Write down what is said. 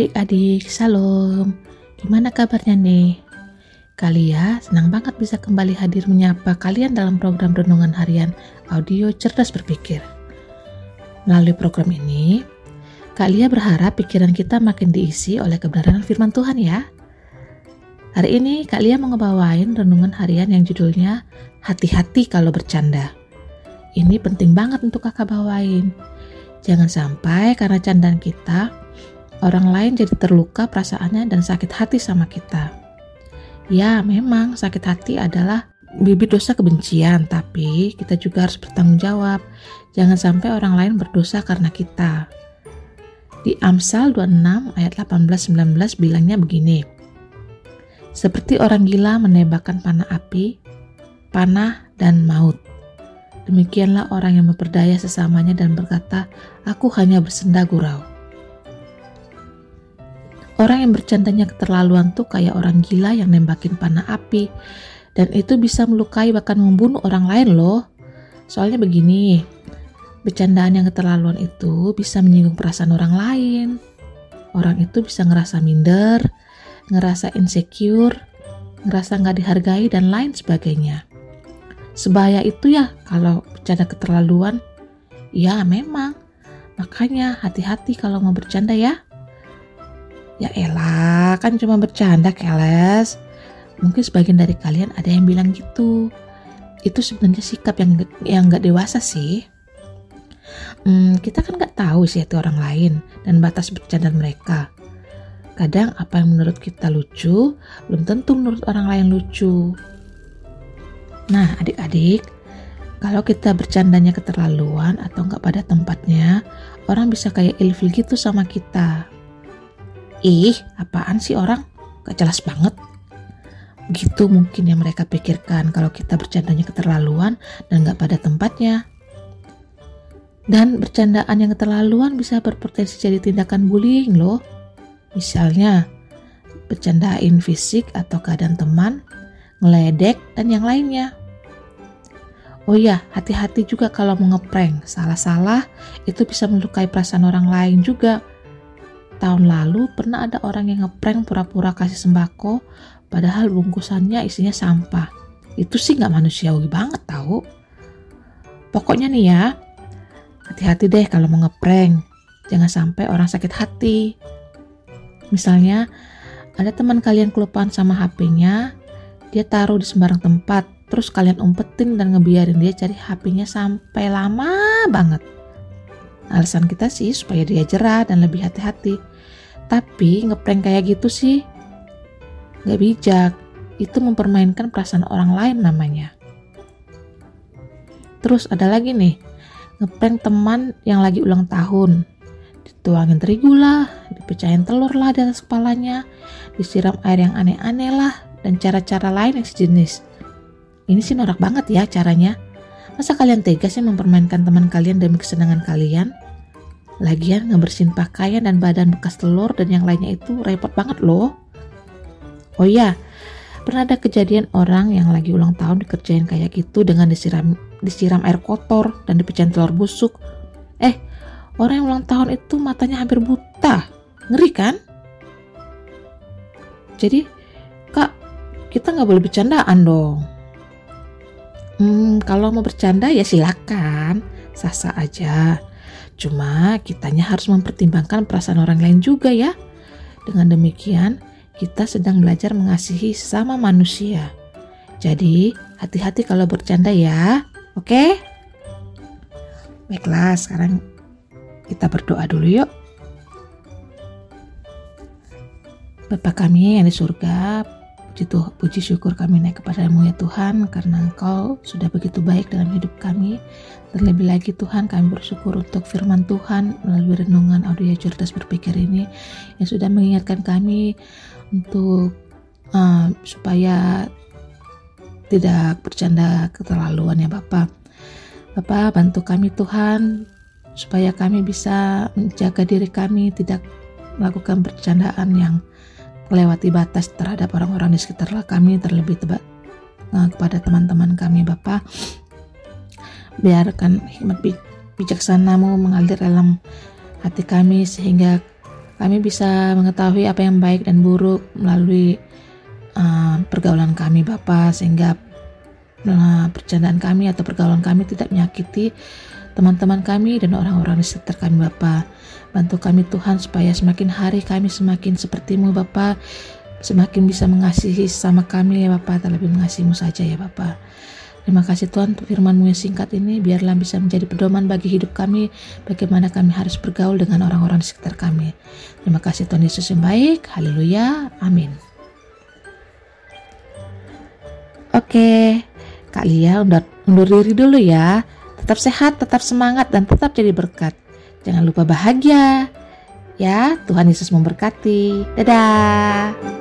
adik-adik, salam. Gimana kabarnya nih? Kalia senang banget bisa kembali hadir menyapa kalian dalam program Renungan Harian Audio Cerdas Berpikir. Melalui program ini, Kalia berharap pikiran kita makin diisi oleh kebenaran firman Tuhan ya. Hari ini Kak Lia mau ngebawain renungan harian yang judulnya Hati-hati kalau bercanda. Ini penting banget untuk kakak bawain. Jangan sampai karena candaan kita, orang lain jadi terluka perasaannya dan sakit hati sama kita. Ya, memang sakit hati adalah bibit dosa kebencian, tapi kita juga harus bertanggung jawab. Jangan sampai orang lain berdosa karena kita. Di Amsal 26 ayat 18-19 bilangnya begini, seperti orang gila menembakkan panah api, panah dan maut. Demikianlah orang yang memperdaya sesamanya dan berkata, "Aku hanya bersenda gurau." Orang yang bercandanya keterlaluan tuh kayak orang gila yang nembakin panah api, dan itu bisa melukai bahkan membunuh orang lain loh. Soalnya begini, bercandaan yang keterlaluan itu bisa menyinggung perasaan orang lain. Orang itu bisa ngerasa minder, ngerasa insecure, ngerasa nggak dihargai, dan lain sebagainya. Sebahaya itu ya kalau bercanda keterlaluan. Ya memang, makanya hati-hati kalau mau bercanda ya. Ya elah, kan cuma bercanda keles. Mungkin sebagian dari kalian ada yang bilang gitu. Itu sebenarnya sikap yang yang nggak dewasa sih. Hmm, kita kan nggak tahu sih itu orang lain dan batas bercanda mereka. Kadang apa yang menurut kita lucu, belum tentu menurut orang lain lucu. Nah, adik-adik, kalau kita bercandanya keterlaluan atau nggak pada tempatnya, orang bisa kayak ilfil gitu sama kita. Ih, apaan sih orang? Gak jelas banget. Gitu mungkin yang mereka pikirkan kalau kita bercandanya keterlaluan dan nggak pada tempatnya. Dan bercandaan yang keterlaluan bisa berpotensi jadi tindakan bullying loh. Misalnya, bercandain fisik atau keadaan teman, ngeledek, dan yang lainnya. Oh iya, hati-hati juga kalau mau ngeprank. Salah-salah itu bisa melukai perasaan orang lain juga. Tahun lalu pernah ada orang yang ngeprank pura-pura kasih sembako, padahal bungkusannya isinya sampah. Itu sih nggak manusiawi banget tahu. Pokoknya nih ya, hati-hati deh kalau mau ngeprank. Jangan sampai orang sakit hati. Misalnya, ada teman kalian kelupaan sama HP-nya, dia taruh di sembarang tempat, terus kalian umpetin dan ngebiarin dia cari HP-nya sampai lama banget. Alasan kita sih supaya dia jerah dan lebih hati-hati. Tapi ngeprank kayak gitu sih gak bijak. Itu mempermainkan perasaan orang lain namanya. Terus ada lagi nih, ngeprank teman yang lagi ulang tahun dituangin terigu lah, dipecahin telur lah di atas kepalanya, disiram air yang aneh-aneh lah, dan cara-cara lain yang sejenis. Ini sih norak banget ya caranya. Masa kalian tega sih mempermainkan teman kalian demi kesenangan kalian? Lagian ngebersihin pakaian dan badan bekas telur dan yang lainnya itu repot banget loh. Oh iya, pernah ada kejadian orang yang lagi ulang tahun dikerjain kayak gitu dengan disiram disiram air kotor dan dipecahin telur busuk. Eh, Orang yang ulang tahun itu matanya hampir buta. Ngeri kan? Jadi, kak, kita nggak boleh bercandaan dong. Hmm, kalau mau bercanda ya silakan, sah-sah aja. Cuma kitanya harus mempertimbangkan perasaan orang lain juga ya. Dengan demikian, kita sedang belajar mengasihi sama manusia. Jadi, hati-hati kalau bercanda ya. Oke? Baiklah, sekarang kita berdoa dulu yuk. Bapa kami yang di surga, puji, Tuh, puji syukur kami naik kepadamu ya Tuhan, karena Engkau sudah begitu baik dalam hidup kami. Terlebih lagi Tuhan, kami bersyukur untuk firman Tuhan melalui renungan audio cerdas berpikir ini, yang sudah mengingatkan kami untuk uh, supaya tidak bercanda keterlaluan ya Bapak. Bapak bantu kami Tuhan supaya kami bisa menjaga diri kami tidak melakukan bercandaan yang melewati batas terhadap orang-orang di sekitar kami terlebih tebak uh, kepada teman-teman kami Bapak. Biarkan hikmat bijaksanamu mengalir dalam hati kami sehingga Kami bisa mengetahui apa yang baik dan buruk melalui uh, pergaulan kami Bapak sehingga uh, percandaan kami atau pergaulan kami tidak menyakiti teman-teman kami dan orang-orang di sekitar kami Bapak. Bantu kami Tuhan supaya semakin hari kami semakin sepertimu Bapak, semakin bisa mengasihi sama kami ya Bapak, terlebih mengasihimu saja ya Bapak. Terima kasih Tuhan untuk firman-Mu yang singkat ini, biarlah bisa menjadi pedoman bagi hidup kami, bagaimana kami harus bergaul dengan orang-orang di sekitar kami. Terima kasih Tuhan Yesus yang baik, haleluya, amin. Oke, Kak Lia undur, undur diri dulu ya. Tetap sehat, tetap semangat, dan tetap jadi berkat. Jangan lupa bahagia. Ya, Tuhan Yesus memberkati. Dadah.